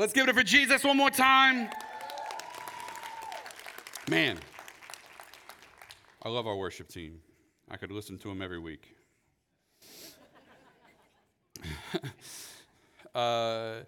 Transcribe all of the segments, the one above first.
Let's give it up for Jesus one more time. Man, I love our worship team. I could listen to them every week. uh,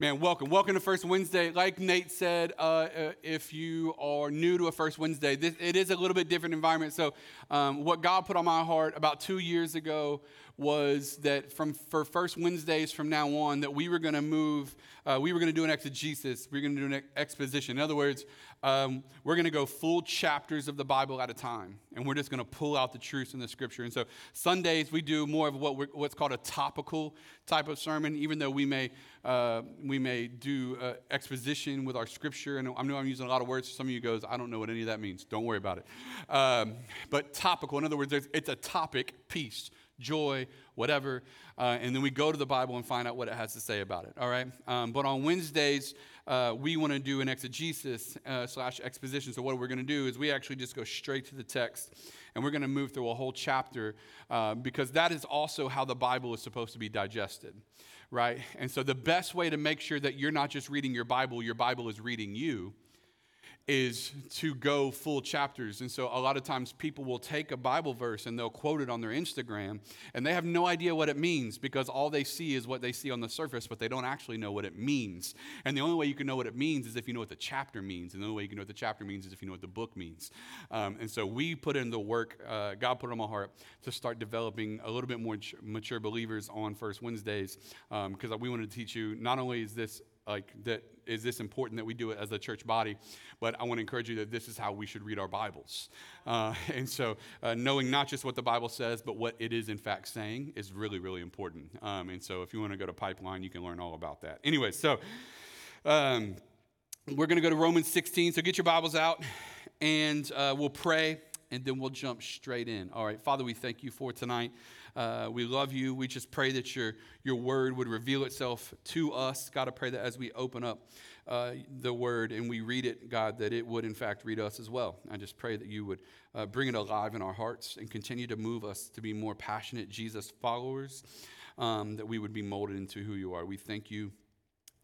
Man, welcome. Welcome to First Wednesday. Like Nate said, uh, uh, if you are new to a First Wednesday, this, it is a little bit different environment. So, um, what God put on my heart about two years ago was that from for First Wednesdays from now on, that we were going to move, uh, we were going to do an exegesis, we were going to do an exposition. In other words, um, we're going to go full chapters of the Bible at a time, and we're just going to pull out the truths in the Scripture. And so Sundays we do more of what what's called a topical type of sermon, even though we may uh, we may do uh, exposition with our Scripture. And I know I'm using a lot of words. Some of you goes, I don't know what any of that means. Don't worry about it. Um, but topical, in other words, it's a topic piece joy, whatever. Uh, and then we go to the Bible and find out what it has to say about it, all right? Um, but on Wednesdays, uh, we want to do an exegesis uh, slash exposition. So, what we're going to do is we actually just go straight to the text and we're going to move through a whole chapter uh, because that is also how the Bible is supposed to be digested, right? And so, the best way to make sure that you're not just reading your Bible, your Bible is reading you is to go full chapters. And so a lot of times people will take a Bible verse and they'll quote it on their Instagram and they have no idea what it means because all they see is what they see on the surface, but they don't actually know what it means. And the only way you can know what it means is if you know what the chapter means. And the only way you can know what the chapter means is if you know what the book means. Um, and so we put in the work, uh, God put on my heart to start developing a little bit more mature believers on First Wednesdays because um, we wanted to teach you not only is this like that is this important that we do it as a church body? But i want to encourage you that this is how we should read our bibles. Uh, and so uh, knowing not just what the bible says but what it is in fact saying is really really important. Um, and so if you want to go to pipeline you can learn all about that. Anyway so um, we're going to go to romans 16 so get your bibles out and uh, we'll pray and then we'll jump straight in. All right father we thank you for tonight uh, we love you. We just pray that your, your word would reveal itself to us. God, I pray that as we open up uh, the word and we read it, God, that it would in fact read us as well. I just pray that you would uh, bring it alive in our hearts and continue to move us to be more passionate Jesus followers, um, that we would be molded into who you are. We thank you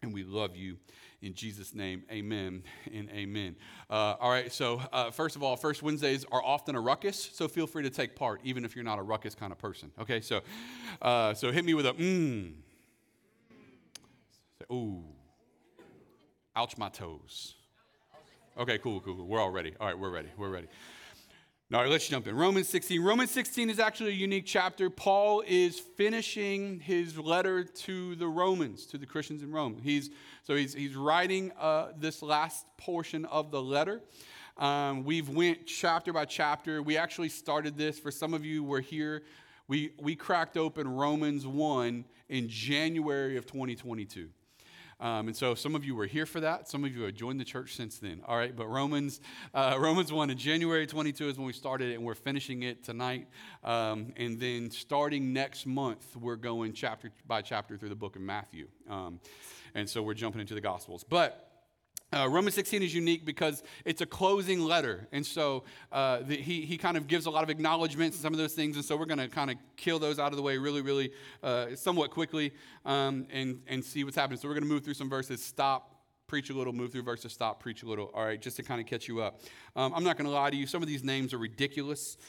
and we love you. In Jesus' name, amen and amen. Uh, all right, so uh, first of all, First Wednesdays are often a ruckus, so feel free to take part, even if you're not a ruckus kind of person. Okay, so uh, so hit me with a mmm. Ooh. Ouch my toes. Okay, cool, cool, cool. We're all ready. All right, we're ready. We're ready. All right, let's jump in. Romans 16. Romans 16 is actually a unique chapter. Paul is finishing his letter to the Romans, to the Christians in Rome. He's so he's he's writing uh, this last portion of the letter. Um, we've went chapter by chapter. We actually started this. For some of you were here. We we cracked open Romans 1 in January of 2022. Um, and so some of you were here for that. Some of you have joined the church since then. All right, but Romans, uh, Romans 1 in January 22 is when we started it, and we're finishing it tonight. Um, and then starting next month, we're going chapter by chapter through the book of Matthew. Um, and so we're jumping into the Gospels. But uh, Romans 16 is unique because it's a closing letter. And so uh, the, he, he kind of gives a lot of acknowledgments and some of those things. And so we're going to kind of kill those out of the way really, really uh, somewhat quickly um, and, and see what's happening. So we're going to move through some verses, stop, preach a little, move through verses, stop, preach a little. All right, just to kind of catch you up. Um, I'm not going to lie to you, some of these names are ridiculous.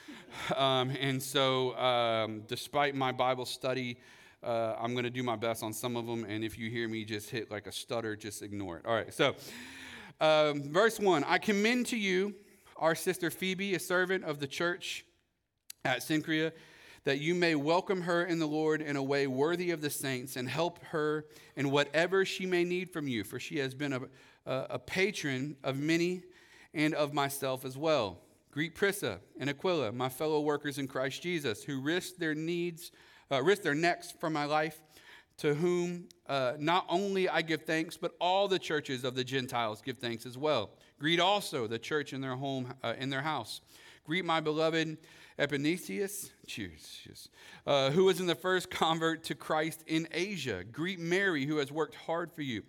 Um, and so um, despite my Bible study, uh, I'm going to do my best on some of them, and if you hear me just hit like a stutter, just ignore it. All right, so um, verse 1 I commend to you our sister Phoebe, a servant of the church at Cenchrea, that you may welcome her in the Lord in a way worthy of the saints and help her in whatever she may need from you, for she has been a, a, a patron of many and of myself as well. Greet Prisca and Aquila, my fellow workers in Christ Jesus, who risked their needs uh, risk their necks for my life, to whom uh, not only I give thanks, but all the churches of the Gentiles give thanks as well. Greet also the church in their home, uh, in their house. Greet my beloved Epaphras, cheers, uh, who was in the first convert to Christ in Asia. Greet Mary, who has worked hard for you.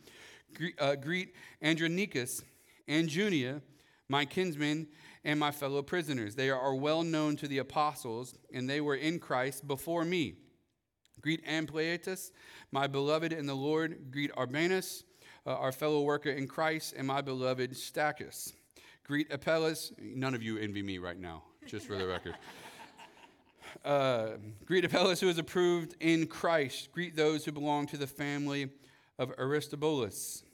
Greet, uh, greet Andronicus and Junia, my kinsmen and my fellow prisoners. They are well known to the apostles, and they were in Christ before me. Greet Ampliatus, my beloved in the Lord. Greet Urbanus, uh, our fellow worker in Christ, and my beloved Stachys. Greet Apelles. None of you envy me right now, just for the record. Uh, greet Apelles, who is approved in Christ. Greet those who belong to the family of Aristobulus.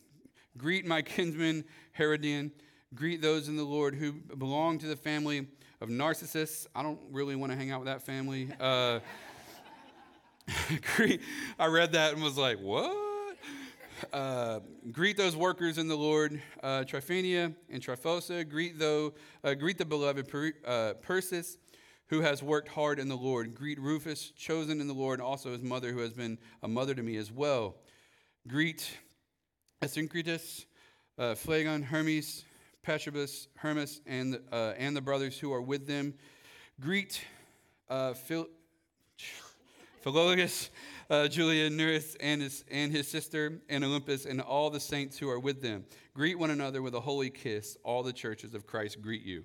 Greet my kinsman Herodion. Greet those in the Lord who belong to the family of Narcissus. I don't really want to hang out with that family. Uh, I read that and was like, what? Uh, greet those workers in the Lord, uh, Tryphaena and Tryphosa. Greet, though, uh, greet the beloved per, uh, Persis, who has worked hard in the Lord. Greet Rufus, chosen in the Lord, and also his mother, who has been a mother to me as well. Greet Asyncritus, uh, Phlegon, Hermes, Patrobas, Hermas, and, uh, and the brothers who are with them. Greet uh, Phil- Philologus, uh, Julia, Nereus, and his, and his sister, and Olympas, and all the saints who are with them. Greet one another with a holy kiss. All the churches of Christ greet you.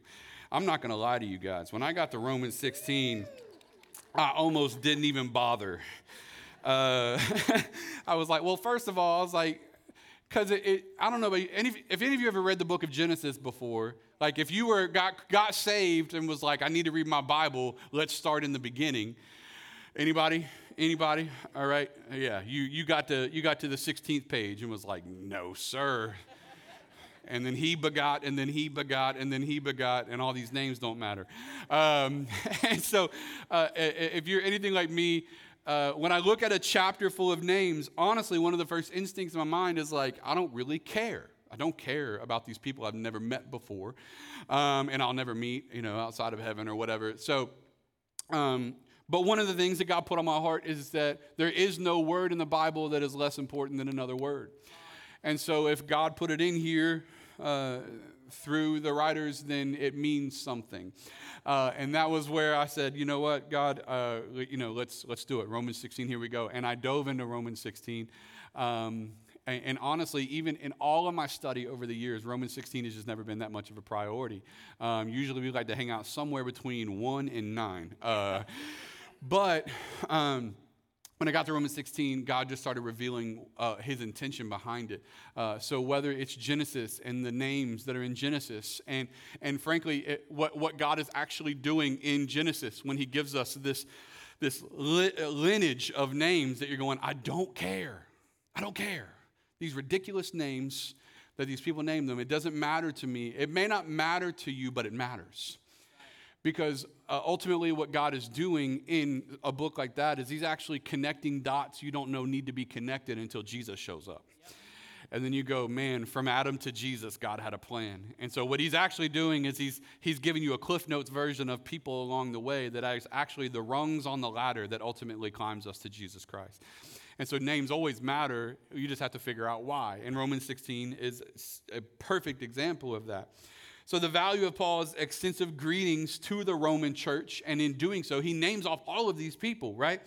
I'm not going to lie to you guys. When I got to Romans 16, I almost didn't even bother. Uh, I was like, well, first of all, I was like, because it, it, I don't know, but any, if any of you ever read the book of Genesis before, like if you were got got saved and was like, I need to read my Bible, let's start in the beginning. Anybody? Anybody? All right. Yeah, you you got to you got to the 16th page and was like, no, sir. And then he begot, and then he begot, and then he begot, and all these names don't matter. Um, and so, uh, if you're anything like me, uh, when I look at a chapter full of names, honestly, one of the first instincts in my mind is like, I don't really care. I don't care about these people I've never met before, um, and I'll never meet, you know, outside of heaven or whatever. So, um, but one of the things that God put on my heart is that there is no word in the Bible that is less important than another word. And so, if God put it in here uh, through the writers, then it means something. Uh, and that was where I said, you know what, God, uh, you know, let's let's do it. Romans 16, here we go. And I dove into Romans 16. Um, and, and, honestly, even in all of my study over the years, Romans 16 has just never been that much of a priority. Um, usually, we like to hang out somewhere between one and nine. Uh, but um, when I got to Romans 16, God just started revealing uh, his intention behind it. Uh, so whether it's Genesis and the names that are in Genesis, and, and frankly, it, what, what God is actually doing in Genesis when he gives us this, this li- lineage of names that you're going, I don't care. I don't care. These ridiculous names that these people name them, it doesn't matter to me. It may not matter to you, but it matters. Because uh, ultimately, what God is doing in a book like that is He's actually connecting dots you don't know need to be connected until Jesus shows up. Yep. And then you go, man, from Adam to Jesus, God had a plan. And so, what He's actually doing is He's, he's giving you a Cliff Notes version of people along the way that is actually the rungs on the ladder that ultimately climbs us to Jesus Christ. And so names always matter. You just have to figure out why. And Romans 16 is a perfect example of that. So, the value of Paul's extensive greetings to the Roman church, and in doing so, he names off all of these people, right?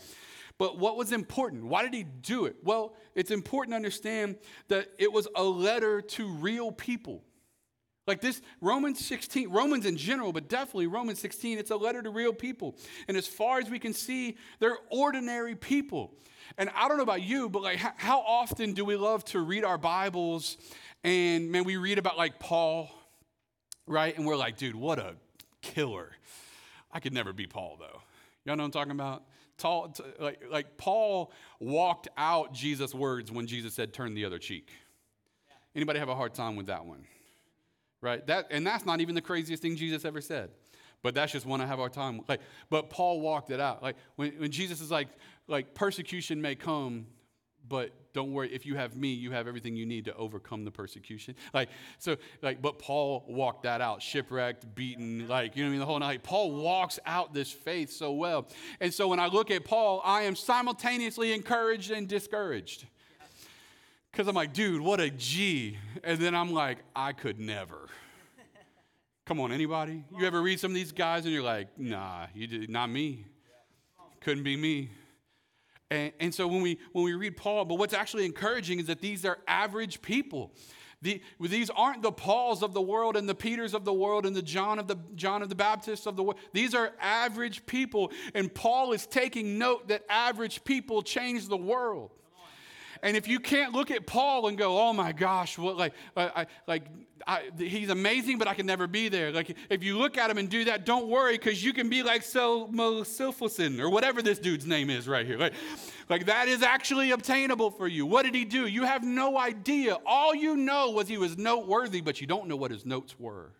But what was important? Why did he do it? Well, it's important to understand that it was a letter to real people. Like this, Romans 16, Romans in general, but definitely Romans 16, it's a letter to real people. And as far as we can see, they're ordinary people. And I don't know about you, but like how often do we love to read our Bibles and man, we read about like Paul right? And we're like, dude, what a killer. I could never be Paul, though. Y'all know what I'm talking about? Tall, t- like, like Paul walked out Jesus' words when Jesus said, turn the other cheek. Anybody have a hard time with that one? Right? That, and that's not even the craziest thing Jesus ever said. But that's just one I have our time. Like, but Paul walked it out. Like when, when Jesus is like, like persecution may come, but don't worry if you have me you have everything you need to overcome the persecution. Like so like but paul walked that out shipwrecked beaten like you know i mean the whole night paul walks out this faith so well. And so when i look at paul i am simultaneously encouraged and discouraged. Because i'm like dude what a g. And then i'm like i could never. Come on anybody? You ever read some of these guys and you're like nah you did not me. Couldn't be me and, and so when we, when we read Paul, but what's actually encouraging is that these are average people. The, these aren't the Pauls of the world and the Peters of the world and the John of the John of the Baptist of the world. These are average people, and Paul is taking note that average people change the world. And if you can't look at Paul and go, oh my gosh, what, like, I, like I, he's amazing, but I can never be there. Like, if you look at him and do that, don't worry, because you can be like Selmo Silfelson or whatever this dude's name is right here. Like, like, that is actually obtainable for you. What did he do? You have no idea. All you know was he was noteworthy, but you don't know what his notes were.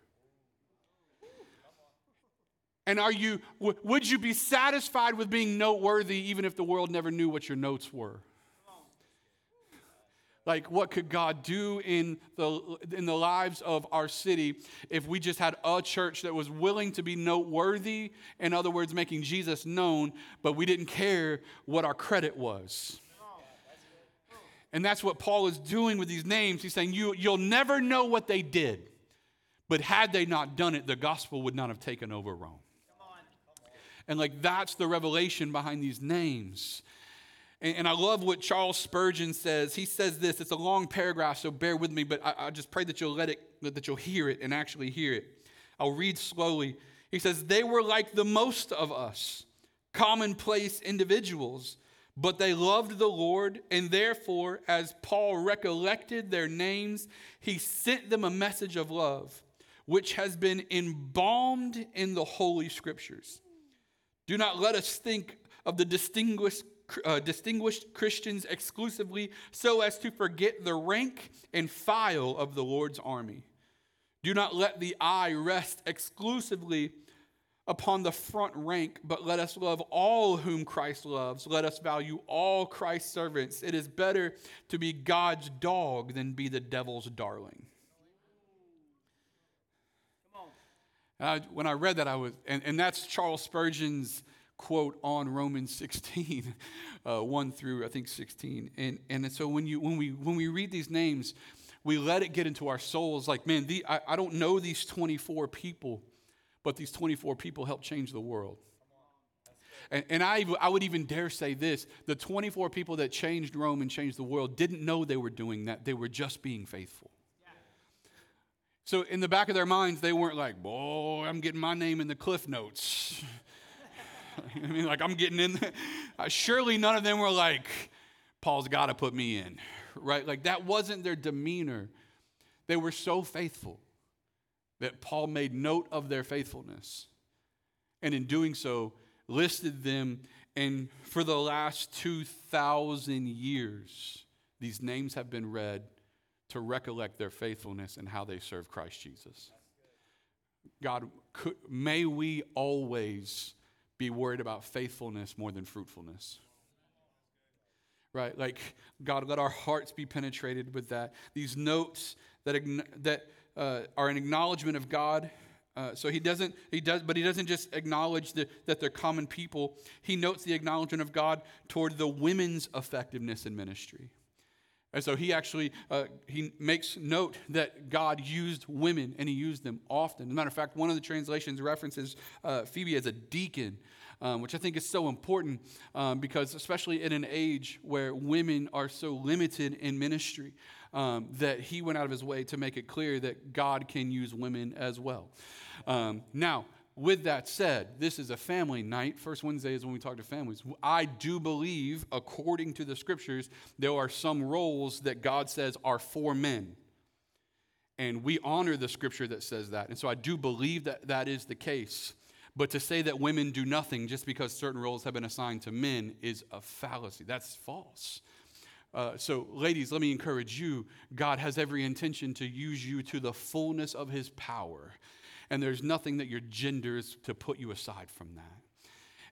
And are you, would you be satisfied with being noteworthy even if the world never knew what your notes were? Like, what could God do in the, in the lives of our city if we just had a church that was willing to be noteworthy? In other words, making Jesus known, but we didn't care what our credit was. And that's what Paul is doing with these names. He's saying, you, You'll never know what they did, but had they not done it, the gospel would not have taken over Rome. And like that's the revelation behind these names. And, and, I love what Charles Spurgeon says. He says this. It's a long paragraph, so bear with me, but I, I just pray that you'll let it, that you'll hear it and actually hear it. I'll read slowly. He says, They were like the most of us, commonplace individuals, but they loved the Lord, and therefore, as Paul recollected their names, he sent them a message of love, which has been embalmed in the Holy Scriptures. Do not let us think of the distinguished, uh, distinguished Christians exclusively so as to forget the rank and file of the Lord's army. Do not let the eye rest exclusively upon the front rank, but let us love all whom Christ loves. Let us value all Christ's servants. It is better to be God's dog than be the devil's darling. I, when I read that, I was, and, and that's Charles Spurgeon's quote on Romans 16, uh, 1 through I think 16. And, and so when, you, when, we, when we read these names, we let it get into our souls like, man, the, I, I don't know these 24 people, but these 24 people helped change the world. And, and I, I would even dare say this the 24 people that changed Rome and changed the world didn't know they were doing that, they were just being faithful. So in the back of their minds, they weren't like, boy, I'm getting my name in the cliff notes. I mean, like, I'm getting in there. Uh, surely none of them were like, Paul's got to put me in, right? Like, that wasn't their demeanor. They were so faithful that Paul made note of their faithfulness. And in doing so, listed them. And for the last 2,000 years, these names have been read to recollect their faithfulness and how they serve Christ Jesus. God, could, may we always be worried about faithfulness more than fruitfulness. Right? Like, God, let our hearts be penetrated with that. These notes that, that uh, are an acknowledgement of God. Uh, so he doesn't, he does, but he doesn't just acknowledge the, that they're common people. He notes the acknowledgement of God toward the women's effectiveness in ministry. And so he actually uh, he makes note that God used women and he used them often. As a matter of fact, one of the translations references uh, Phoebe as a deacon, um, which I think is so important um, because, especially in an age where women are so limited in ministry, um, that he went out of his way to make it clear that God can use women as well. Um, now, with that said, this is a family night. First Wednesday is when we talk to families. I do believe, according to the scriptures, there are some roles that God says are for men. And we honor the scripture that says that. And so I do believe that that is the case. But to say that women do nothing just because certain roles have been assigned to men is a fallacy. That's false. Uh, so, ladies, let me encourage you. God has every intention to use you to the fullness of his power and there's nothing that your gender is to put you aside from that.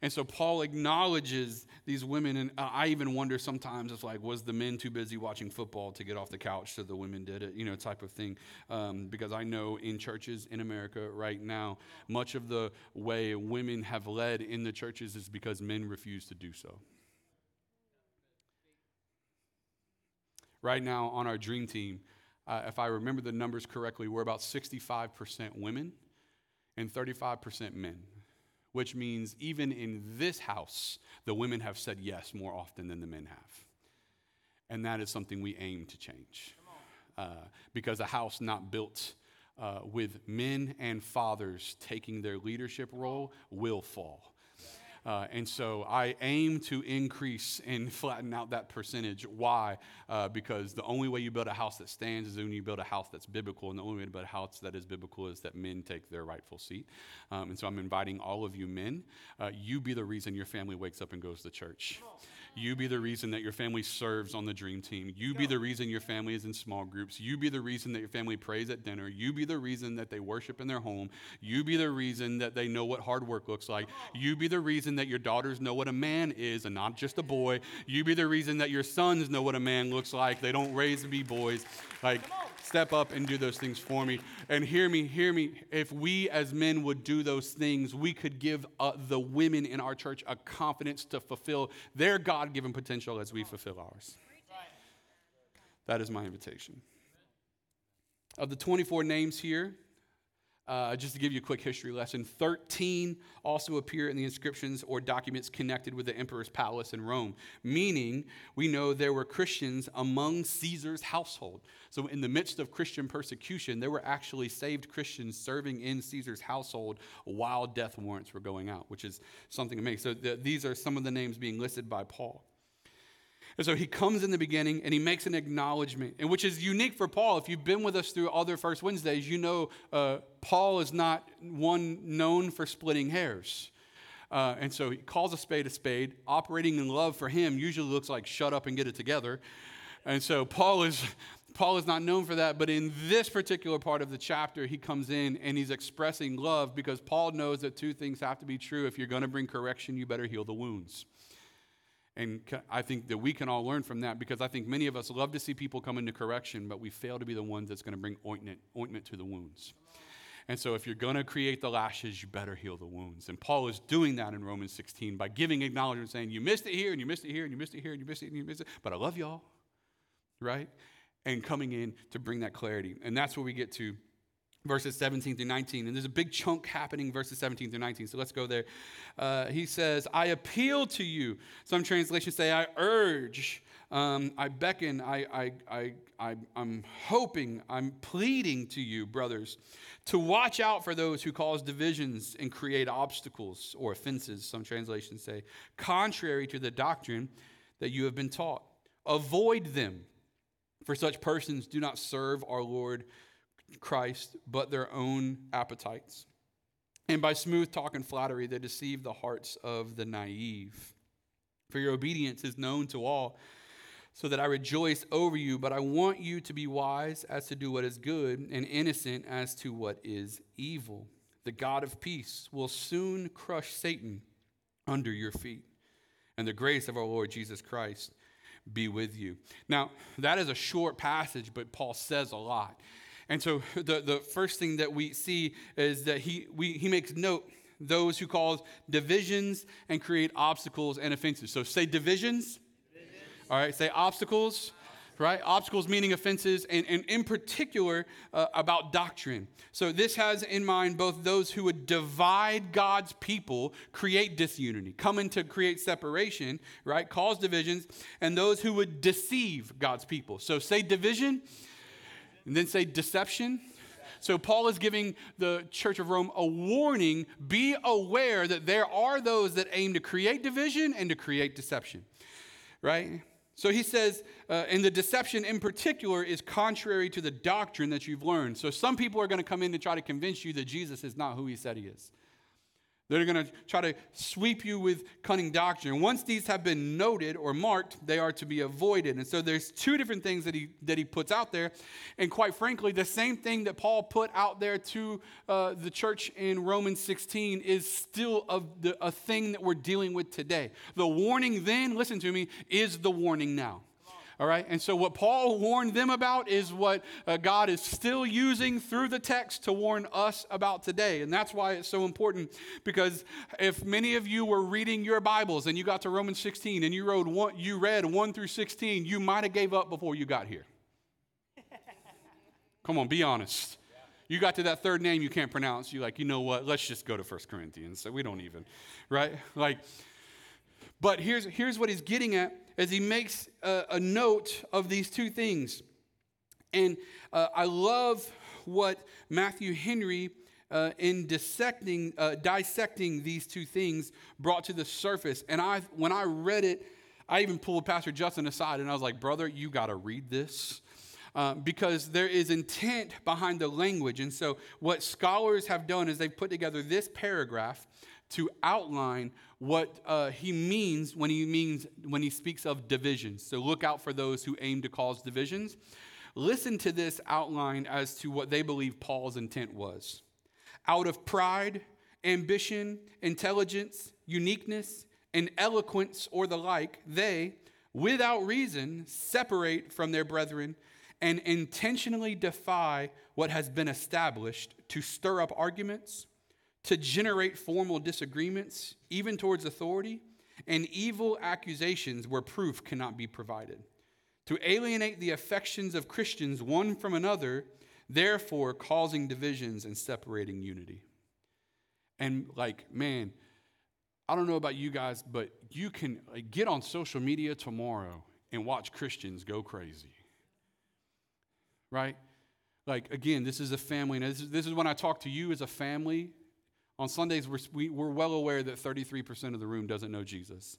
And so Paul acknowledges these women, and I even wonder sometimes if like, was the men too busy watching football to get off the couch so the women did it, you know, type of thing. Um, because I know in churches in America right now, much of the way women have led in the churches is because men refuse to do so. Right now on our dream team, uh, if I remember the numbers correctly, we're about 65% women and 35% men, which means even in this house, the women have said yes more often than the men have. And that is something we aim to change. Uh, because a house not built uh, with men and fathers taking their leadership role will fall. Uh, and so I aim to increase and flatten out that percentage. Why? Uh, because the only way you build a house that stands is when you build a house that's biblical. And the only way to build a house that is biblical is that men take their rightful seat. Um, and so I'm inviting all of you men, uh, you be the reason your family wakes up and goes to church. You be the reason that your family serves on the dream team. You be the reason your family is in small groups. You be the reason that your family prays at dinner. You be the reason that they worship in their home. You be the reason that they know what hard work looks like. You be the reason that your daughters know what a man is and not just a boy. You be the reason that your sons know what a man looks like. They don't raise to be boys. Like, step up and do those things for me. And hear me, hear me. If we as men would do those things, we could give uh, the women in our church a confidence to fulfill their God given potential as we fulfill ours. That is my invitation. Of the 24 names here, uh, just to give you a quick history lesson, 13 also appear in the inscriptions or documents connected with the emperor's palace in Rome, meaning we know there were Christians among Caesar's household. So, in the midst of Christian persecution, there were actually saved Christians serving in Caesar's household while death warrants were going out, which is something amazing. So, the, these are some of the names being listed by Paul. And so he comes in the beginning and he makes an acknowledgement, and which is unique for Paul. If you've been with us through other First Wednesdays, you know uh, Paul is not one known for splitting hairs. Uh, and so he calls a spade a spade. Operating in love for him usually looks like shut up and get it together. And so Paul is Paul is not known for that, but in this particular part of the chapter, he comes in and he's expressing love because Paul knows that two things have to be true. If you're going to bring correction, you better heal the wounds. And I think that we can all learn from that because I think many of us love to see people come into correction, but we fail to be the ones that's going to bring ointment, ointment to the wounds. And so, if you're going to create the lashes, you better heal the wounds. And Paul is doing that in Romans 16 by giving acknowledgement, saying, You missed it here, and you missed it here, and you missed it here, and you missed it, and you missed it, but I love y'all, right? And coming in to bring that clarity. And that's where we get to verses 17 through 19. And there's a big chunk happening verses 17 through 19. So let's go there. Uh, he says, I appeal to you. Some translations say, I urge, um, I beckon, I, I, I, I, I'm hoping, I'm pleading to you, brothers, to watch out for those who cause divisions and create obstacles or offenses, some translations say, contrary to the doctrine that you have been taught. Avoid them, for such persons do not serve our Lord Christ, but their own appetites. And by smooth talk and flattery, they deceive the hearts of the naive. For your obedience is known to all, so that I rejoice over you, but I want you to be wise as to do what is good and innocent as to what is evil. The God of peace will soon crush Satan under your feet. And the grace of our Lord Jesus Christ be with you. Now, that is a short passage, but Paul says a lot. And so the, the first thing that we see is that he, we, he makes note those who cause divisions and create obstacles and offenses. So say divisions. divisions. All right, say obstacles right? Obstacles meaning offenses, and, and in particular uh, about doctrine. So this has in mind both those who would divide God's people, create disunity, come in to create separation, right? Cause divisions, and those who would deceive God's people. So say division and then say deception. So, Paul is giving the Church of Rome a warning be aware that there are those that aim to create division and to create deception, right? So, he says, uh, and the deception in particular is contrary to the doctrine that you've learned. So, some people are going to come in to try to convince you that Jesus is not who he said he is. They're going to try to sweep you with cunning doctrine. Once these have been noted or marked, they are to be avoided. And so there's two different things that he, that he puts out there. And quite frankly, the same thing that Paul put out there to uh, the church in Romans 16 is still a, a thing that we're dealing with today. The warning then, listen to me, is the warning now. All right? And so, what Paul warned them about is what uh, God is still using through the text to warn us about today. And that's why it's so important because if many of you were reading your Bibles and you got to Romans 16 and you, wrote one, you read 1 through 16, you might have gave up before you got here. Come on, be honest. You got to that third name you can't pronounce. You're like, you know what? Let's just go to First Corinthians. So we don't even, right? Like, but here's, here's what he's getting at as he makes a, a note of these two things. And uh, I love what Matthew Henry uh, in dissecting, uh, dissecting these two things brought to the surface. And I, when I read it, I even pulled Pastor Justin aside and I was like, brother, you got to read this. Uh, because there is intent behind the language. And so, what scholars have done is they've put together this paragraph to outline what uh, he means when he means when he speaks of divisions. So look out for those who aim to cause divisions. Listen to this outline as to what they believe Paul's intent was. Out of pride, ambition, intelligence, uniqueness, and eloquence or the like, they, without reason, separate from their brethren and intentionally defy what has been established to stir up arguments to generate formal disagreements, even towards authority, and evil accusations where proof cannot be provided, to alienate the affections of Christians one from another, therefore causing divisions and separating unity. And like, man, I don't know about you guys, but you can get on social media tomorrow and watch Christians go crazy. Right? Like, again, this is a family. And this is, this is when I talk to you as a family on Sundays, we're, we, are we are well aware that 33% of the room doesn't know Jesus,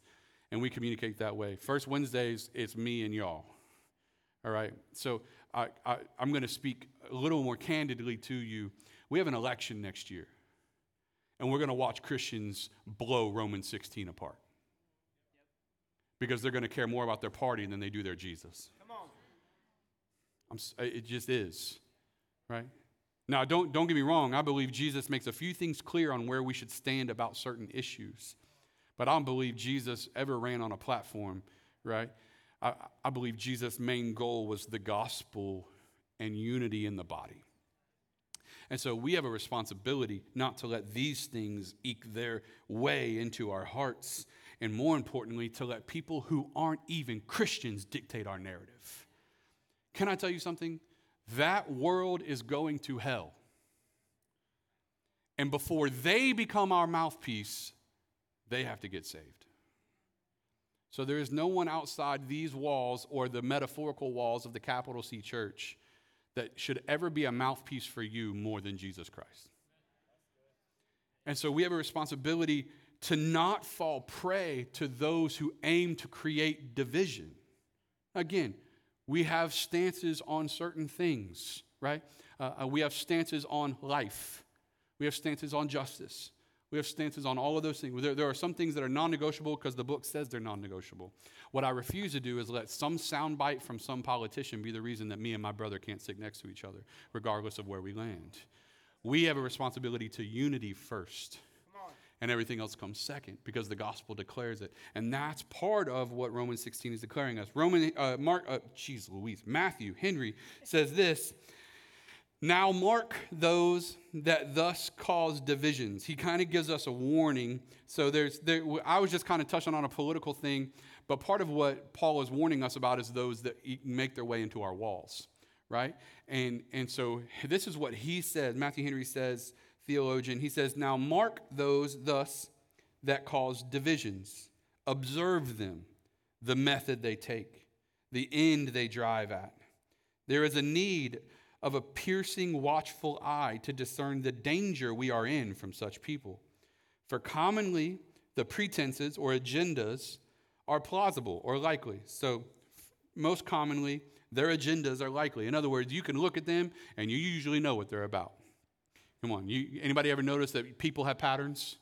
and we communicate that way. First Wednesdays, it's me and y'all. All right? So I, I, I'm going to speak a little more candidly to you. We have an election next year, and we're going to watch Christians blow Romans 16 apart because they're going to care more about their party than they do their Jesus. Come on. I'm, it just is, right? Now, don't, don't get me wrong, I believe Jesus makes a few things clear on where we should stand about certain issues. But I don't believe Jesus ever ran on a platform, right? I, I believe Jesus' main goal was the gospel and unity in the body. And so we have a responsibility not to let these things eke their way into our hearts, and more importantly, to let people who aren't even Christians dictate our narrative. Can I tell you something? That world is going to hell. And before they become our mouthpiece, they have to get saved. So there is no one outside these walls or the metaphorical walls of the capital C church that should ever be a mouthpiece for you more than Jesus Christ. And so we have a responsibility to not fall prey to those who aim to create division. Again, we have stances on certain things, right? Uh, uh, we have stances on life. We have stances on justice. We have stances on all of those things. There, there are some things that are non negotiable because the book says they're non negotiable. What I refuse to do is let some soundbite from some politician be the reason that me and my brother can't sit next to each other, regardless of where we land. We have a responsibility to unity first and everything else comes second because the gospel declares it. And that's part of what Romans 16 is declaring us. Roman, uh, Mark, uh, Louise, Matthew, Henry says this. Now mark those that thus cause divisions. He kind of gives us a warning. So there's, there, I was just kind of touching on a political thing, but part of what Paul is warning us about is those that make their way into our walls, right? And and so this is what he says. Matthew Henry says theologian. He says, Now mark those thus that cause divisions, observe them, the method they take, the end they drive at. There is a need of a piercing, watchful eye to discern the danger we are in from such people. For commonly, the pretenses or agendas are plausible or likely. So, most commonly, their agendas are likely. In other words, you can look at them and you usually know what they're about. Come on, you, anybody ever notice that people have patterns?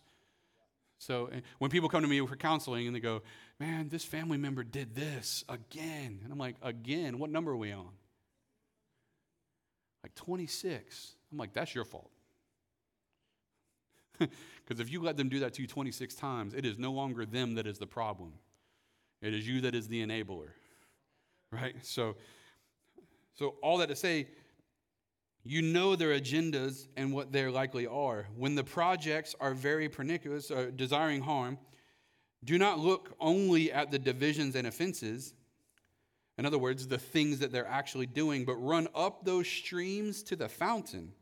So when people come to me for counseling and they go, man, this family member did this again. And I'm like, again? What number are we on? Like 26. I'm like, that's your fault. Because if you let them do that to you 26 times, it is no longer them that is the problem. It is you that is the enabler. Right? So, so all that to say, you know their agendas and what they likely are. When the projects are very pernicious, or uh, desiring harm, do not look only at the divisions and offenses, in other words, the things that they're actually doing, but run up those streams to the fountain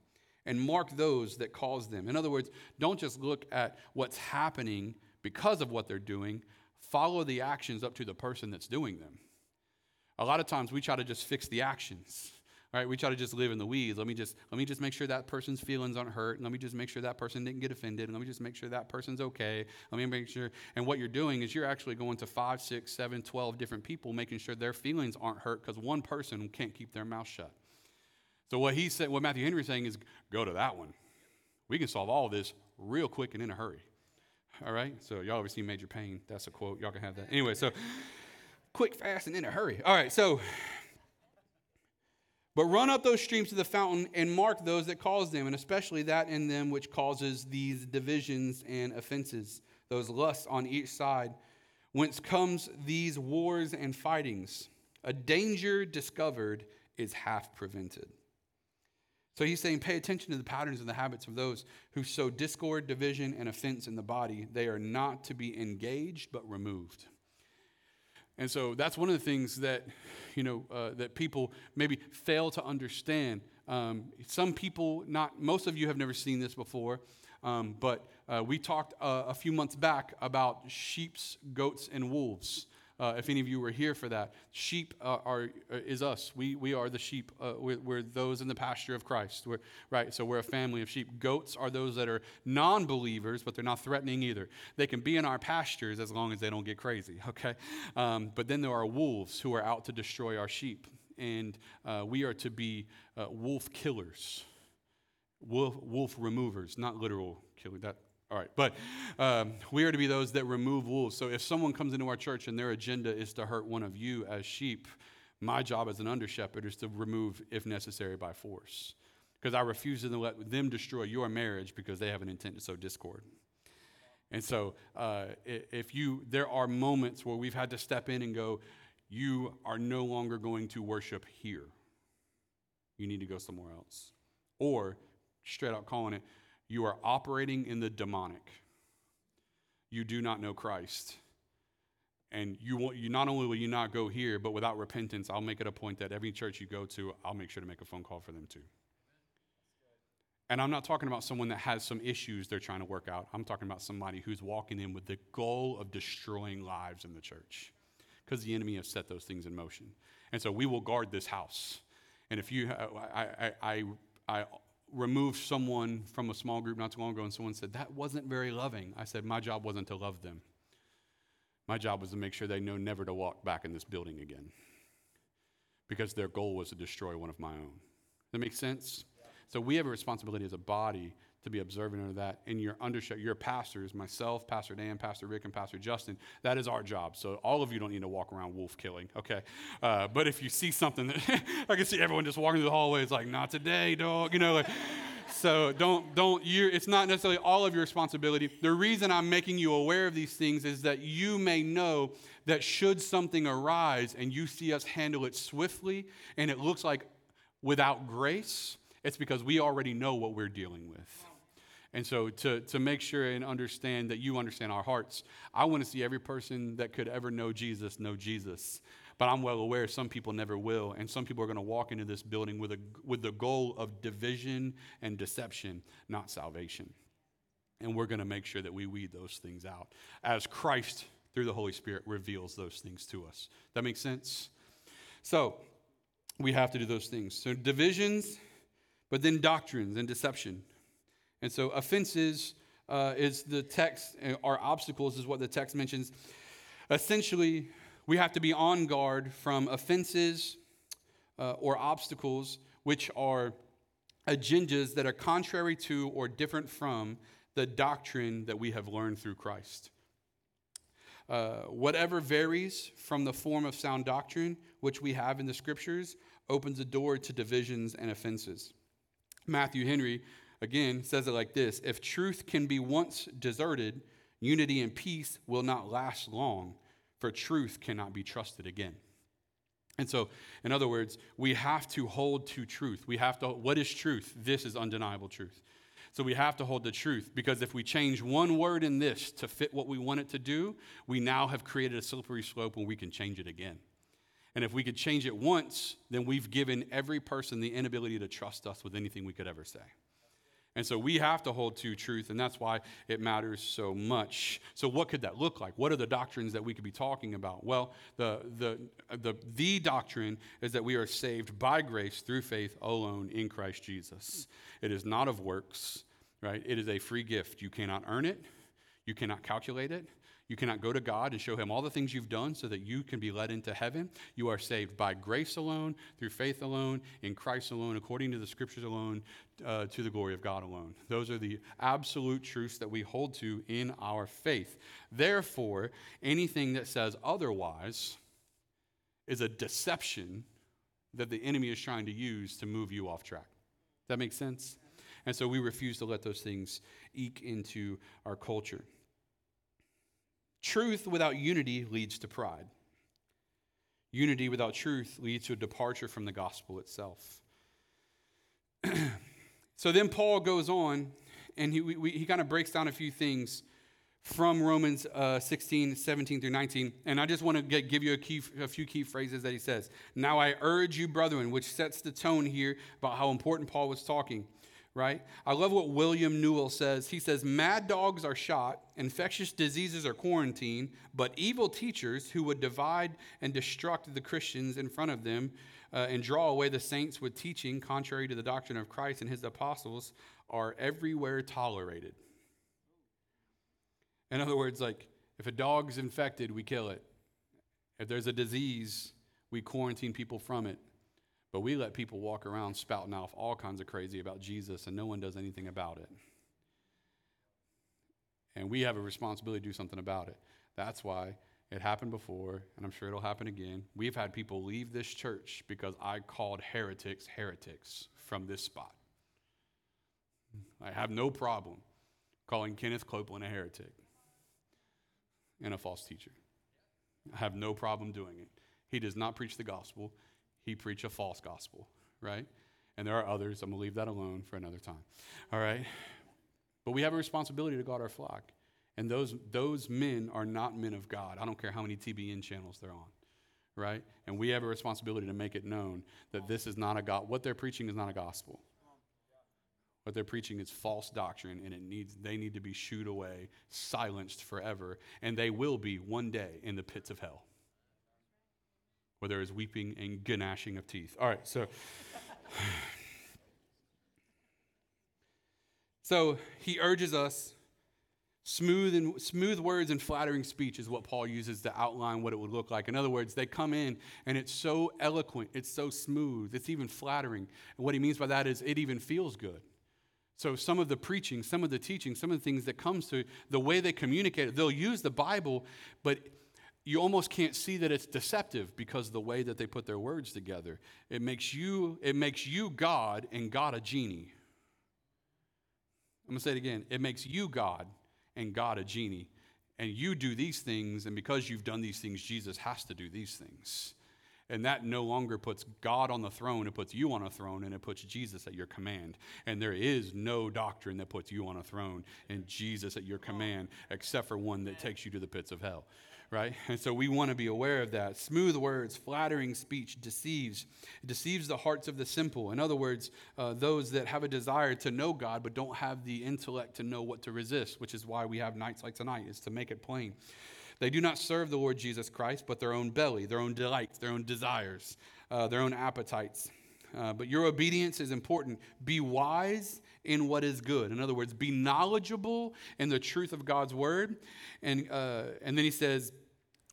and mark those that cause them. In other words, don't just look at what's happening because of what they're doing, follow the actions up to the person that's doing them. A lot of times we try to just fix the actions right? We try to just live in the weeds. Let me just let me just make sure that person's feelings aren't hurt. and Let me just make sure that person didn't get offended. and Let me just make sure that person's okay. Let me make sure. And what you're doing is you're actually going to five, six, seven, twelve different people, making sure their feelings aren't hurt because one person can't keep their mouth shut. So what he said, what Matthew Henry is saying is, go to that one. We can solve all this real quick and in a hurry. All right. So y'all seen Major Payne? That's a quote. Y'all can have that. Anyway, so quick, fast, and in a hurry. All right. So but run up those streams to the fountain and mark those that cause them, and especially that in them which causes these divisions and offenses, those lusts on each side, whence comes these wars and fightings. A danger discovered is half prevented. So he's saying, pay attention to the patterns and the habits of those who sow discord, division, and offense in the body. They are not to be engaged, but removed. And so that's one of the things that, you know, uh, that people maybe fail to understand. Um, some people, not most of you have never seen this before, um, but uh, we talked uh, a few months back about sheep's, goats, and wolves. Uh, if any of you were here for that, sheep uh, are uh, is us. We we are the sheep. Uh, we're, we're, those in the pasture of Christ. We're, right. So we're a family of sheep. Goats are those that are non-believers, but they're not threatening either. They can be in our pastures as long as they don't get crazy. Okay. Um, but then there are wolves who are out to destroy our sheep, and uh, we are to be uh, wolf killers, wolf wolf removers, not literal killer. That all right, but um, we are to be those that remove wolves. So if someone comes into our church and their agenda is to hurt one of you as sheep, my job as an under shepherd is to remove, if necessary, by force. Because I refuse to let them destroy your marriage because they have an intent to sow discord. And so, uh, if you, there are moments where we've had to step in and go, you are no longer going to worship here. You need to go somewhere else. Or, straight out calling it, you are operating in the demonic. You do not know Christ. And you, will, you not only will you not go here, but without repentance, I'll make it a point that every church you go to, I'll make sure to make a phone call for them too. And I'm not talking about someone that has some issues they're trying to work out. I'm talking about somebody who's walking in with the goal of destroying lives in the church because the enemy has set those things in motion. And so we will guard this house. And if you, I, I, I, I removed someone from a small group not too long ago, and someone said, That wasn't very loving. I said, My job wasn't to love them. My job was to make sure they know never to walk back in this building again because their goal was to destroy one of my own. That make sense? So we have a responsibility as a body to be observant of that. And your undershare, your pastors, myself, Pastor Dan, Pastor Rick, and Pastor Justin, that is our job. So all of you don't need to walk around wolf killing, okay? Uh, but if you see something that I can see everyone just walking through the hallway, it's like, not today, dog, you know, like. so don't don't you it's not necessarily all of your responsibility the reason i'm making you aware of these things is that you may know that should something arise and you see us handle it swiftly and it looks like without grace it's because we already know what we're dealing with and so, to, to make sure and understand that you understand our hearts, I want to see every person that could ever know Jesus know Jesus. But I'm well aware some people never will. And some people are going to walk into this building with, a, with the goal of division and deception, not salvation. And we're going to make sure that we weed those things out as Christ, through the Holy Spirit, reveals those things to us. That makes sense? So, we have to do those things. So, divisions, but then doctrines and deception. And so offenses uh, is the text, or obstacles is what the text mentions. Essentially, we have to be on guard from offenses uh, or obstacles which are agendas that are contrary to or different from the doctrine that we have learned through Christ. Uh, whatever varies from the form of sound doctrine which we have in the scriptures opens the door to divisions and offenses. Matthew Henry again says it like this If truth can be once deserted, unity and peace will not last long, for truth cannot be trusted again. And so, in other words, we have to hold to truth. We have to, what is truth? This is undeniable truth. So we have to hold the truth because if we change one word in this to fit what we want it to do, we now have created a slippery slope and we can change it again. And if we could change it once, then we've given every person the inability to trust us with anything we could ever say. And so we have to hold to truth, and that's why it matters so much. So, what could that look like? What are the doctrines that we could be talking about? Well, the, the, the, the doctrine is that we are saved by grace through faith alone in Christ Jesus. It is not of works, right? It is a free gift. You cannot earn it, you cannot calculate it, you cannot go to God and show him all the things you've done so that you can be led into heaven. You are saved by grace alone, through faith alone, in Christ alone, according to the scriptures alone, uh, to the glory of God alone. Those are the absolute truths that we hold to in our faith. Therefore, anything that says otherwise is a deception that the enemy is trying to use to move you off track. Does that make sense? And so we refuse to let those things eke into our culture. Truth without unity leads to pride. Unity without truth leads to a departure from the gospel itself. so then Paul goes on and he, we, he kind of breaks down a few things from Romans uh, 16, 17 through 19. And I just want to get, give you a, key, a few key phrases that he says. Now I urge you, brethren, which sets the tone here about how important Paul was talking right? I love what William Newell says. He says, Mad dogs are shot, infectious diseases are quarantined, but evil teachers who would divide and destruct the Christians in front of them uh, and draw away the saints with teaching contrary to the doctrine of Christ and his apostles are everywhere tolerated. In other words, like, if a dog's infected, we kill it. If there's a disease, we quarantine people from it. But we let people walk around spouting off all kinds of crazy about Jesus, and no one does anything about it. And we have a responsibility to do something about it. That's why it happened before, and I'm sure it'll happen again. We've had people leave this church because I called heretics heretics from this spot. I have no problem calling Kenneth Copeland a heretic and a false teacher. I have no problem doing it. He does not preach the gospel he preached a false gospel, right? And there are others. I'm going to leave that alone for another time. All right? But we have a responsibility to guard our flock. And those, those men are not men of God. I don't care how many TBN channels they're on, right? And we have a responsibility to make it known that this is not a God. What they're preaching is not a gospel. What they're preaching is false doctrine, and it needs, they need to be shooed away, silenced forever, and they will be one day in the pits of hell where there is weeping and gnashing of teeth. All right, so. so he urges us smooth and smooth words and flattering speech is what paul uses to outline what it would look like in other words they come in and it's so eloquent it's so smooth it's even flattering and what he means by that is it even feels good so some of the preaching some of the teaching some of the things that comes to the way they communicate they'll use the bible but you almost can't see that it's deceptive because the way that they put their words together. It makes you, it makes you God and God a genie. I'm to say it again. It makes you God and God a genie. And you do these things, and because you've done these things, Jesus has to do these things. And that no longer puts God on the throne, it puts you on a throne, and it puts Jesus at your command. And there is no doctrine that puts you on a throne and Jesus at your command, except for one that takes you to the pits of hell right? And so we want to be aware of that. Smooth words, flattering speech deceives. It deceives the hearts of the simple. In other words, uh, those that have a desire to know God but don't have the intellect to know what to resist, which is why we have nights like tonight, is to make it plain. They do not serve the Lord Jesus Christ, but their own belly, their own delights, their own desires, uh, their own appetites. Uh, but your obedience is important. Be wise in what is good. In other words, be knowledgeable in the truth of God's word. And, uh, and then he says,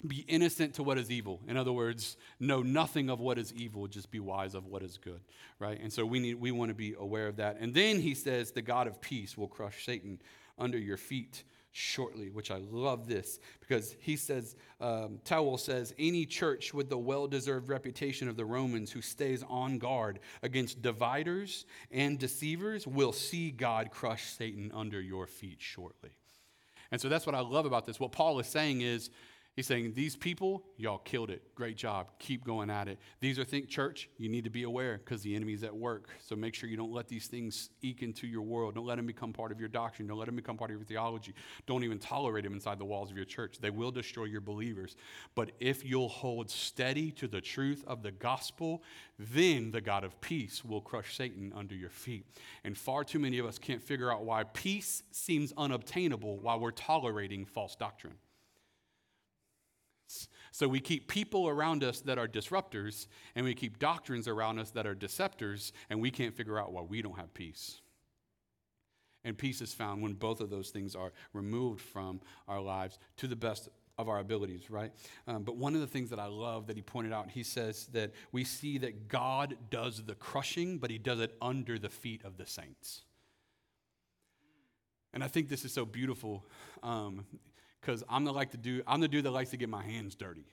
be innocent to what is evil. In other words, know nothing of what is evil, just be wise of what is good, right? And so we need we want to be aware of that. And then he says, the God of peace will crush Satan under your feet shortly, which I love this because he says, um, Towel says, any church with the well deserved reputation of the Romans who stays on guard against dividers and deceivers will see God crush Satan under your feet shortly. And so that's what I love about this. What Paul is saying is, He's saying, These people, y'all killed it. Great job. Keep going at it. These are think church, you need to be aware because the enemy's at work. So make sure you don't let these things eke into your world. Don't let them become part of your doctrine. Don't let them become part of your theology. Don't even tolerate them inside the walls of your church. They will destroy your believers. But if you'll hold steady to the truth of the gospel, then the God of peace will crush Satan under your feet. And far too many of us can't figure out why peace seems unobtainable while we're tolerating false doctrine. So we keep people around us that are disruptors, and we keep doctrines around us that are deceptors, and we can't figure out why we don't have peace. And peace is found when both of those things are removed from our lives to the best of our abilities, right? Um, but one of the things that I love that he pointed out, he says that we see that God does the crushing, but he does it under the feet of the saints. And I think this is so beautiful. Um, because I'm the like to do I'm the dude that likes to get my hands dirty,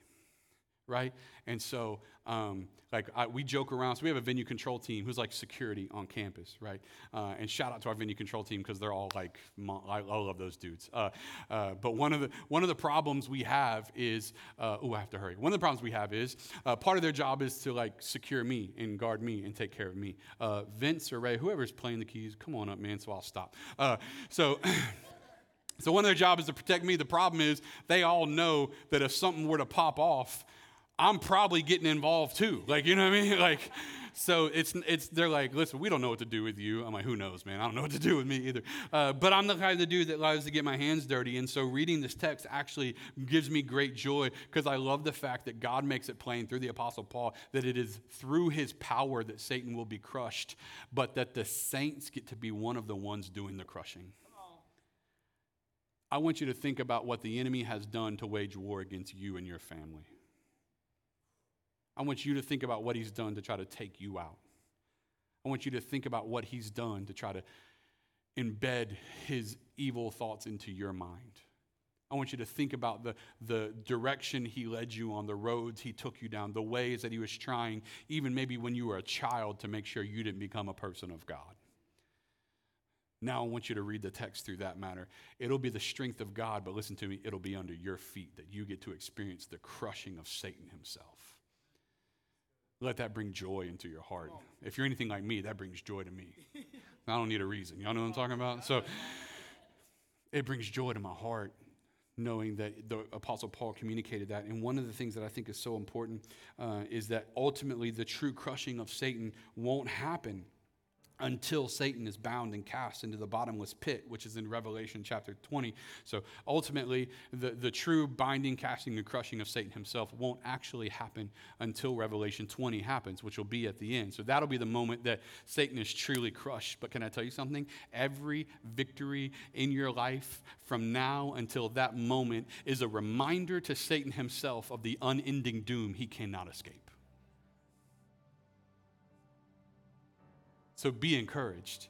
right? And so, um, like I, we joke around. So we have a venue control team who's like security on campus, right? Uh, and shout out to our venue control team because they're all like I, love those dudes. Uh, uh, but one of the one of the problems we have is oh I have to hurry. One of the problems we have is uh, part of their job is to like secure me and guard me and take care of me. Uh, Vince or Ray, whoever's playing the keys, come on up, man. So I'll stop. So. So one of their jobs is to protect me. The problem is they all know that if something were to pop off, I'm probably getting involved too. Like, you know what I mean? Like, so it's, it's, they're like, listen, we don't know what to do with you. I'm like, who knows, man? I don't know what to do with me either. Uh, but I'm the kind of dude that loves to get my hands dirty. And so reading this text actually gives me great joy because I love the fact that God makes it plain through the Apostle Paul that it is through his power that Satan will be crushed, but that the saints get to be one of the ones doing the crushing. I want you to think about what the enemy has done to wage war against you and your family. I want you to think about what he's done to try to take you out. I want you to think about what he's done to try to embed his evil thoughts into your mind. I want you to think about the, the direction he led you on, the roads he took you down, the ways that he was trying, even maybe when you were a child, to make sure you didn't become a person of God. Now I want you to read the text through that matter. It'll be the strength of God, but listen to me, it'll be under your feet that you get to experience the crushing of Satan himself. Let that bring joy into your heart. If you're anything like me, that brings joy to me. I don't need a reason. Y'all know what I'm talking about? So it brings joy to my heart knowing that the Apostle Paul communicated that. And one of the things that I think is so important uh, is that ultimately the true crushing of Satan won't happen until Satan is bound and cast into the bottomless pit, which is in Revelation chapter 20. So ultimately, the, the true binding, casting, and crushing of Satan himself won't actually happen until Revelation 20 happens, which will be at the end. So that'll be the moment that Satan is truly crushed. But can I tell you something? Every victory in your life from now until that moment is a reminder to Satan himself of the unending doom he cannot escape. So be encouraged.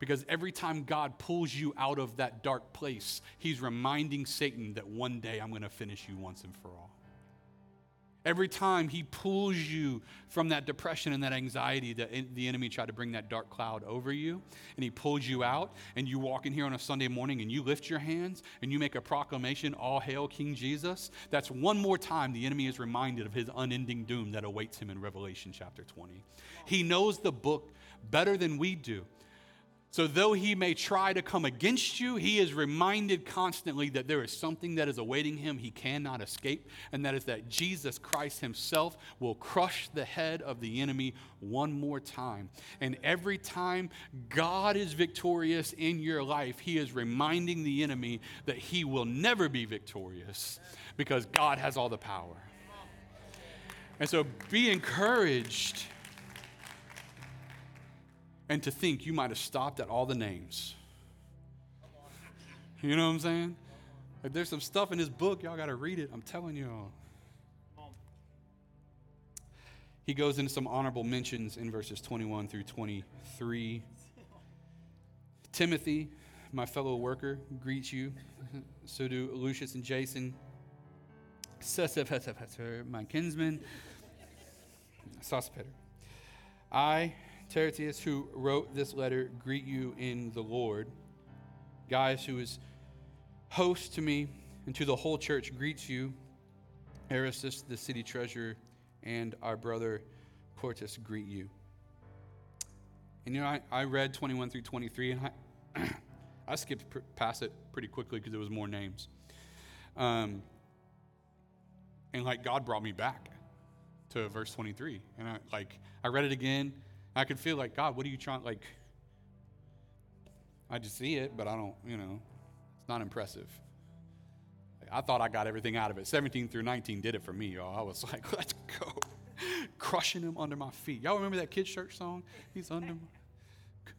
Because every time God pulls you out of that dark place, He's reminding Satan that one day I'm going to finish you once and for all. Every time he pulls you from that depression and that anxiety that the enemy tried to bring that dark cloud over you, and he pulls you out, and you walk in here on a Sunday morning and you lift your hands and you make a proclamation, All hail King Jesus, that's one more time the enemy is reminded of his unending doom that awaits him in Revelation chapter 20. He knows the book better than we do. So, though he may try to come against you, he is reminded constantly that there is something that is awaiting him he cannot escape, and that is that Jesus Christ himself will crush the head of the enemy one more time. And every time God is victorious in your life, he is reminding the enemy that he will never be victorious because God has all the power. And so, be encouraged and to think you might have stopped at all the names. You know what I'm saying? Like there's some stuff in this book, y'all got to read it. I'm telling y'all. He goes into some honorable mentions in verses 21 through 23. Timothy, my fellow worker, greets you. So do Lucius and Jason. My kinsman, Sosipater. I Tertius, who wrote this letter, greet you in the Lord. Gaius, who is host to me and to the whole church, greets you. Erastus, the city treasurer, and our brother Quartus greet you. And you know, I, I read 21 through 23, and I, I skipped pr- past it pretty quickly because there was more names. Um, and like God brought me back to verse 23, and I like I read it again. I could feel like God, what are you trying? Like, I just see it, but I don't. You know, it's not impressive. I thought I got everything out of it. 17 through 19 did it for me, y'all. I was like, let's go. Crushing him under my feet. Y'all remember that kids' church song? He's under my,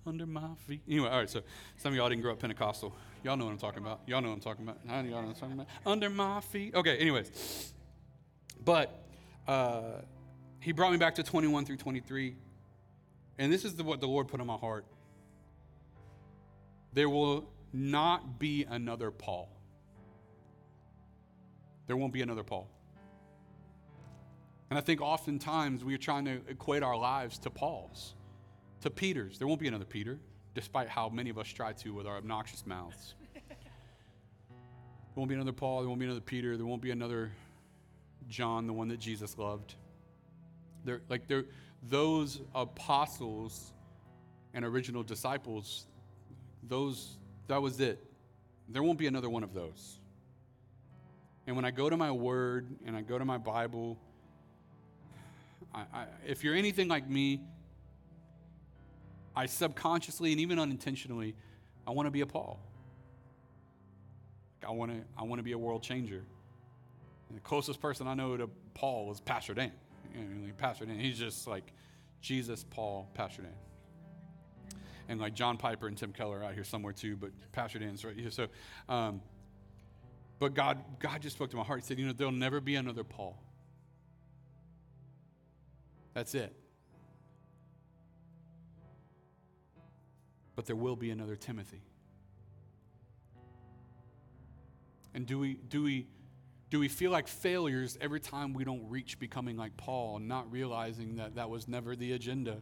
under my feet. Anyway, all right, so some of y'all didn't grow up Pentecostal. Y'all know what I'm talking about. Y'all know what I'm talking about. Y'all know what I'm talking about. Under my feet. Okay, anyways. But uh, he brought me back to 21 through 23. And this is the, what the Lord put in my heart. There will not be another Paul. There won't be another Paul. And I think oftentimes we are trying to equate our lives to Paul's, to Peter's. There won't be another Peter, despite how many of us try to with our obnoxious mouths. there won't be another Paul. There won't be another Peter. There won't be another John, the one that Jesus loved. There, like there, those apostles and original disciples, those that was it. There won't be another one of those. And when I go to my word and I go to my Bible, I, I, if you're anything like me, I subconsciously and even unintentionally, I want to be a Paul. I want to, I want to be a world changer. And the closest person I know to Paul was Pastor Dan. Know, Pastor Dan, he's just like Jesus, Paul, Pastor Dan. And like John Piper and Tim Keller out here somewhere too, but Pastor Dan's right here. So, um, but God, God just spoke to my heart. He said, you know, there'll never be another Paul. That's it. But there will be another Timothy. And do we do we do we feel like failures every time we don't reach becoming like Paul, not realizing that that was never the agenda?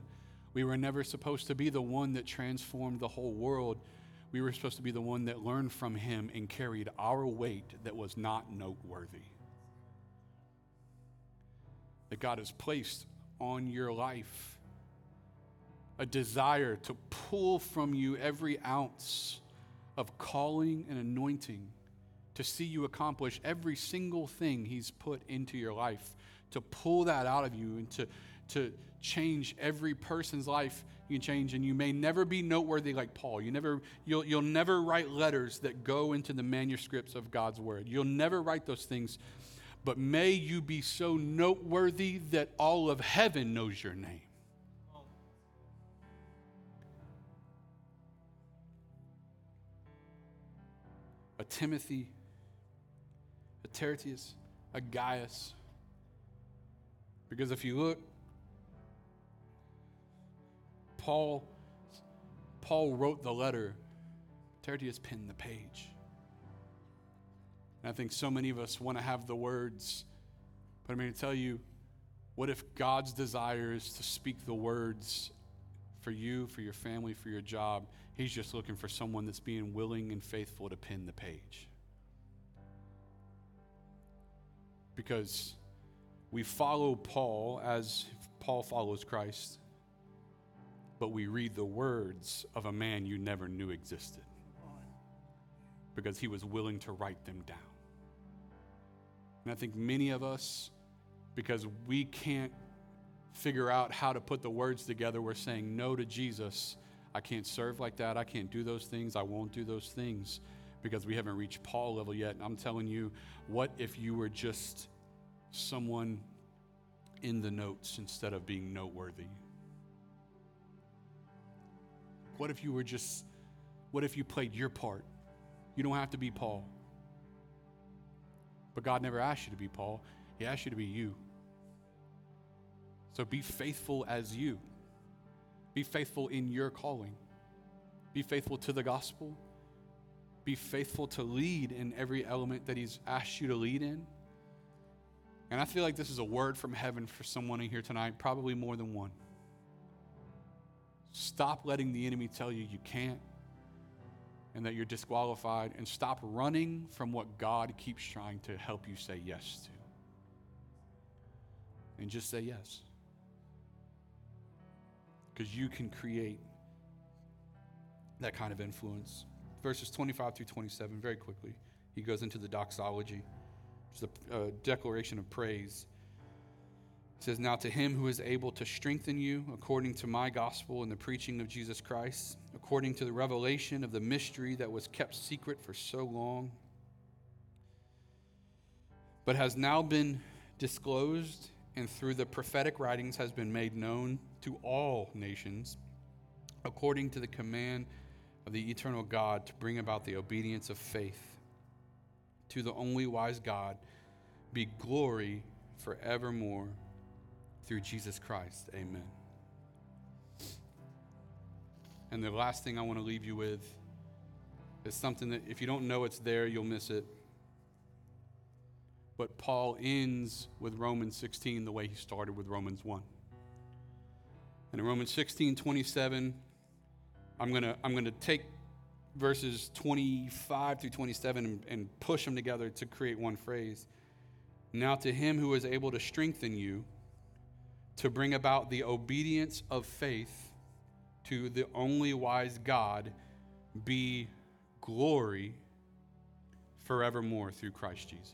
We were never supposed to be the one that transformed the whole world. We were supposed to be the one that learned from him and carried our weight that was not noteworthy. That God has placed on your life a desire to pull from you every ounce of calling and anointing to see you accomplish every single thing He's put into your life, to pull that out of you and to, to change every person's life you can change. And you may never be noteworthy like paul. You never you'll, you'll never write letters that go into the manuscripts of god's word. You'll never write those things. But may you be so noteworthy that all of heaven knows your name. A timothy tertius a gaius because if you look Paul, Paul wrote the letter, Tertius penned the page. And I think so many of us want to have the words, but I'm going to tell you what if God's desire is to speak the words for you, for your family, for your job? He's just looking for someone that's being willing and faithful to pen the page. Because we follow Paul as Paul follows Christ but we read the words of a man you never knew existed because he was willing to write them down. And I think many of us, because we can't figure out how to put the words together, we're saying no to Jesus. I can't serve like that. I can't do those things. I won't do those things because we haven't reached Paul level yet. And I'm telling you, what if you were just someone in the notes instead of being noteworthy? What if you were just, what if you played your part? You don't have to be Paul. But God never asked you to be Paul, He asked you to be you. So be faithful as you. Be faithful in your calling. Be faithful to the gospel. Be faithful to lead in every element that He's asked you to lead in. And I feel like this is a word from heaven for someone in here tonight, probably more than one. Stop letting the enemy tell you you can't and that you're disqualified, and stop running from what God keeps trying to help you say yes to. and just say yes. Because you can create that kind of influence. Verses 25 through 27, very quickly, he goes into the doxology, just a, a declaration of praise. It says, Now to him who is able to strengthen you according to my gospel and the preaching of Jesus Christ, according to the revelation of the mystery that was kept secret for so long, but has now been disclosed and through the prophetic writings has been made known to all nations, according to the command of the eternal God to bring about the obedience of faith. To the only wise God be glory forevermore through Jesus Christ. Amen. And the last thing I want to leave you with is something that if you don't know it's there, you'll miss it. But Paul ends with Romans 16 the way he started with Romans 1. And in Romans 16, 27, I'm going to I'm going to take verses 25 through 27 and, and push them together to create one phrase. Now, to him who is able to strengthen you to bring about the obedience of faith to the only wise God, be glory forevermore through Christ Jesus.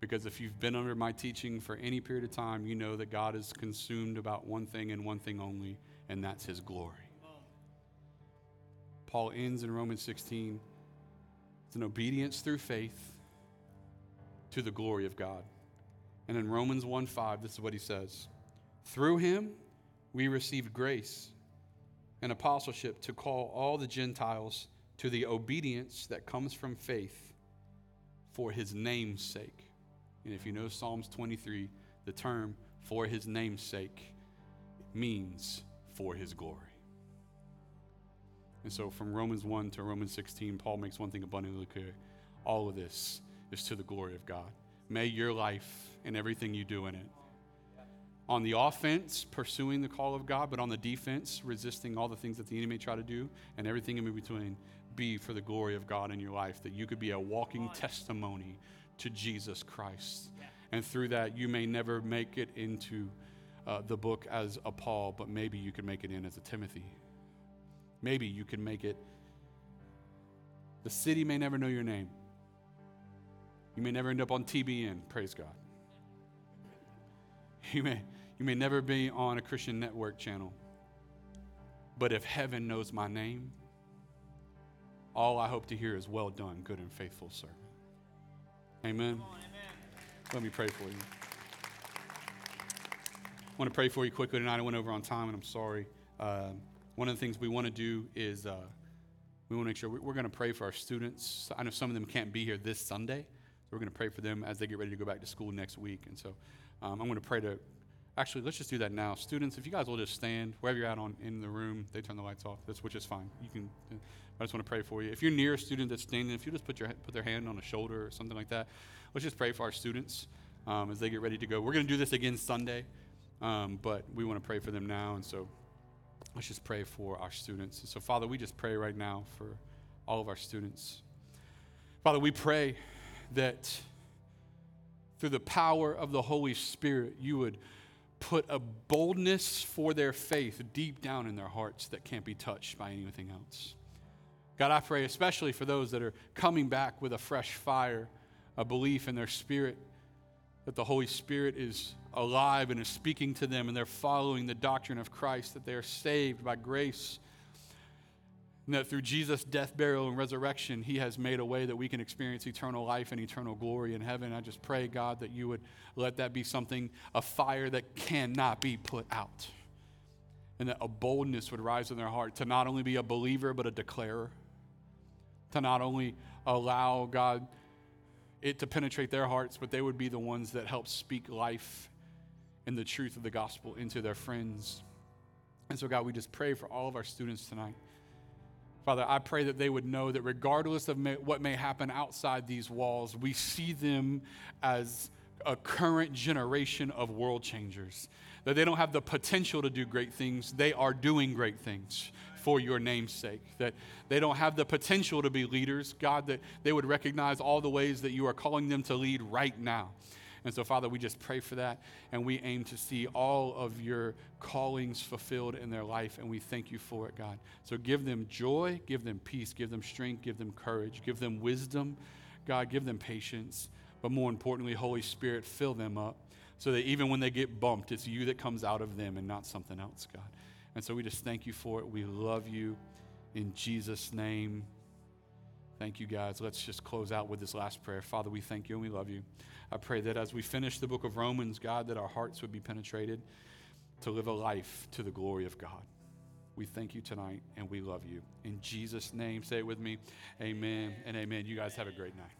Because if you've been under my teaching for any period of time, you know that God is consumed about one thing and one thing only, and that's his glory. Paul ends in Romans 16. It's an obedience through faith to the glory of God. And in Romans 1 5, this is what he says Through him, we received grace and apostleship to call all the Gentiles to the obedience that comes from faith for his name's sake. And if you know Psalms 23, the term for his name's sake means for his glory. And so from Romans 1 to Romans 16, Paul makes one thing abundantly clear. All of this is to the glory of God. May your life and everything you do in it. On the offense, pursuing the call of God, but on the defense, resisting all the things that the enemy try to do and everything in between, be for the glory of God in your life, that you could be a walking testimony to Jesus Christ. And through that, you may never make it into uh, the book as a Paul, but maybe you could make it in as a Timothy. Maybe you can make it. The city may never know your name. You may never end up on TBN, praise God. You may, you may never be on a Christian network channel. But if heaven knows my name, all I hope to hear is well done, good and faithful servant. Amen. Amen. Let me pray for you. I want to pray for you quickly tonight. I went over on time and I'm sorry. Uh, one of the things we want to do is uh, we want to make sure we're going to pray for our students. I know some of them can't be here this Sunday, so we're going to pray for them as they get ready to go back to school next week. And so um, I'm going to pray to. Actually, let's just do that now. Students, if you guys will just stand wherever you're at on, in the room, they turn the lights off, that's, which is fine. You can. I just want to pray for you. If you're near a student that's standing, if you just put your put their hand on a shoulder or something like that, let's just pray for our students um, as they get ready to go. We're going to do this again Sunday, um, but we want to pray for them now, and so let's just pray for our students. And so, Father, we just pray right now for all of our students. Father, we pray that through the power of the Holy Spirit, you would put a boldness for their faith deep down in their hearts that can't be touched by anything else. God, I pray especially for those that are coming back with a fresh fire, a belief in their spirit that the Holy Spirit is alive and is speaking to them and they're following the doctrine of Christ, that they are saved by grace. And that through Jesus' death, burial, and resurrection, He has made a way that we can experience eternal life and eternal glory in heaven. I just pray, God, that you would let that be something, a fire that cannot be put out. And that a boldness would rise in their heart to not only be a believer, but a declarer to not only allow God it to penetrate their hearts, but they would be the ones that help speak life and the truth of the gospel into their friends. And so, God, we just pray for all of our students tonight. Father, I pray that they would know that regardless of may, what may happen outside these walls, we see them as a current generation of world changers. That they don't have the potential to do great things, they are doing great things for your name's sake. That they don't have the potential to be leaders, God, that they would recognize all the ways that you are calling them to lead right now. And so, Father, we just pray for that. And we aim to see all of your callings fulfilled in their life. And we thank you for it, God. So give them joy, give them peace, give them strength, give them courage, give them wisdom. God, give them patience. But more importantly, Holy Spirit, fill them up so that even when they get bumped, it's you that comes out of them and not something else, God. And so we just thank you for it. We love you in Jesus' name. Thank you, guys. Let's just close out with this last prayer. Father, we thank you and we love you. I pray that as we finish the book of Romans, God, that our hearts would be penetrated to live a life to the glory of God. We thank you tonight and we love you. In Jesus' name, say it with me. Amen and amen. You guys have a great night.